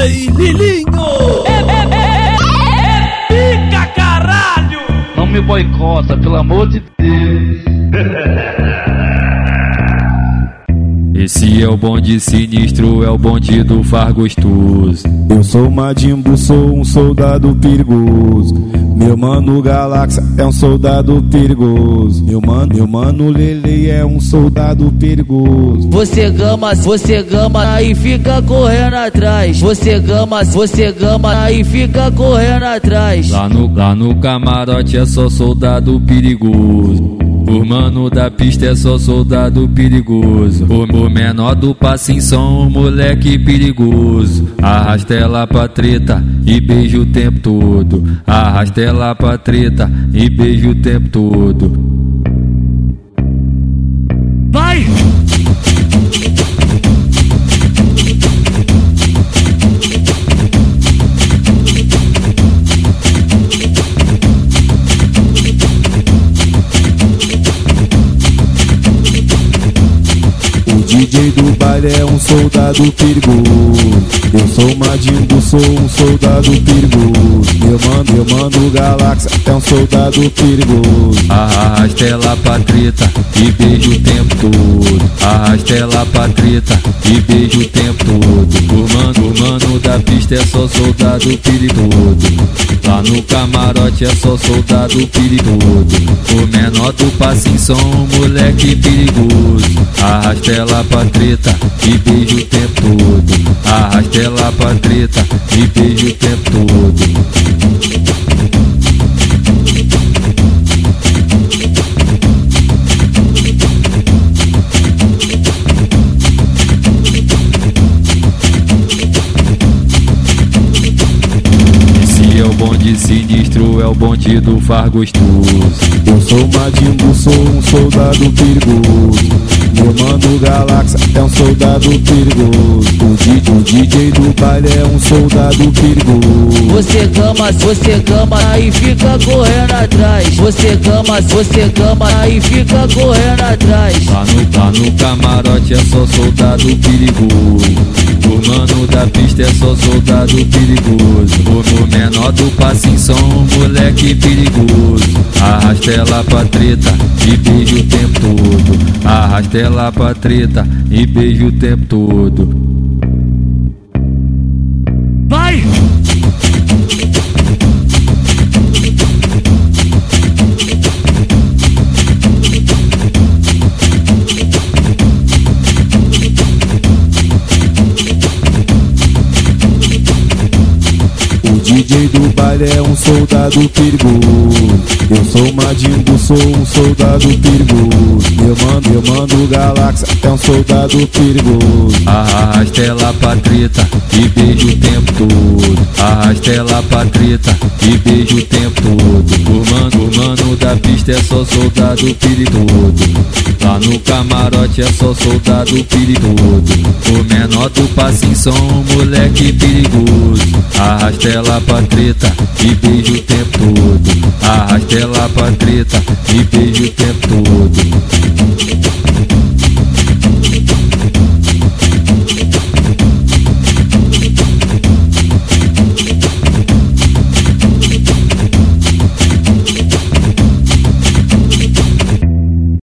DJ Lilinho! É, é, é, é, pica caralho! Não me boicota, pelo amor de Deus. Esse é o bonde sinistro, é o bonde do far gostoso. Eu sou Madimbu, sou um soldado perigoso. Meu mano Galáxia é um soldado perigoso. Meu mano, meu mano Lele é um soldado perigoso. Você gama, você gama, aí fica correndo atrás. Você gama, você gama, aí fica correndo atrás. Lá no, lá no camarote é só soldado perigoso. O mano da pista é só soldado perigoso. O, o menor do passinho são um moleque perigoso. Arrasta ela pra treta e beija o tempo todo. Arrasta ela pra treta e beija o tempo todo. Vai! DJ do baile é um soldado perigoso. Eu sou Madimbu, sou um soldado perigoso. Meu mano, meu mano Galáxia é um soldado perigoso. Arrasta ela pra treta e beija o tempo todo. Arrasta ela pra treta e beija o tempo todo. O mano, o mano da pista é só soldado perigoso. Lá no camarote é só soldado perigoso. O menor do passinho são um moleque perigoso. Arrasta ela pra treta e beija o tempo todo. Arrasta ela pra treta e beija o tempo todo. Bonde sinistro, é o bonde do far gostoso. Eu sou Madimbu, sou um soldado perigoso. Meu mano Galáxia é um soldado perigoso. O DJ, o DJ do baile é um soldado perigoso. Você gama, você gama, aí fica correndo atrás. Você gama, você gama, aí fica correndo atrás. Lá no, lá no camarote é só soldado perigoso. O mano da pista é só soldado perigoso. O, menor do passinho são um moleque perigoso. Arrasta ela pra treta e beija o tempo todo. Arrasta ela pra treta e beija o tempo todo. DJ do baile é um soldado perigoso. Eu sou Madimbu, sou um soldado perigoso. Meu mano, meu mano Galáxia é um soldado perigoso. Arrasta ela pra treta e beija o tempo todo. Arrasta ela pra treta e beija o tempo todo. O mano, o mano da pista é só soldado perigoso. Lá no camarote é só soldado perigoso. O menor do passinho são moleque perigoso. Arrasta ela pra treta e beija o tempo todo. Arrasta ela pra treta e beija o tempo todo.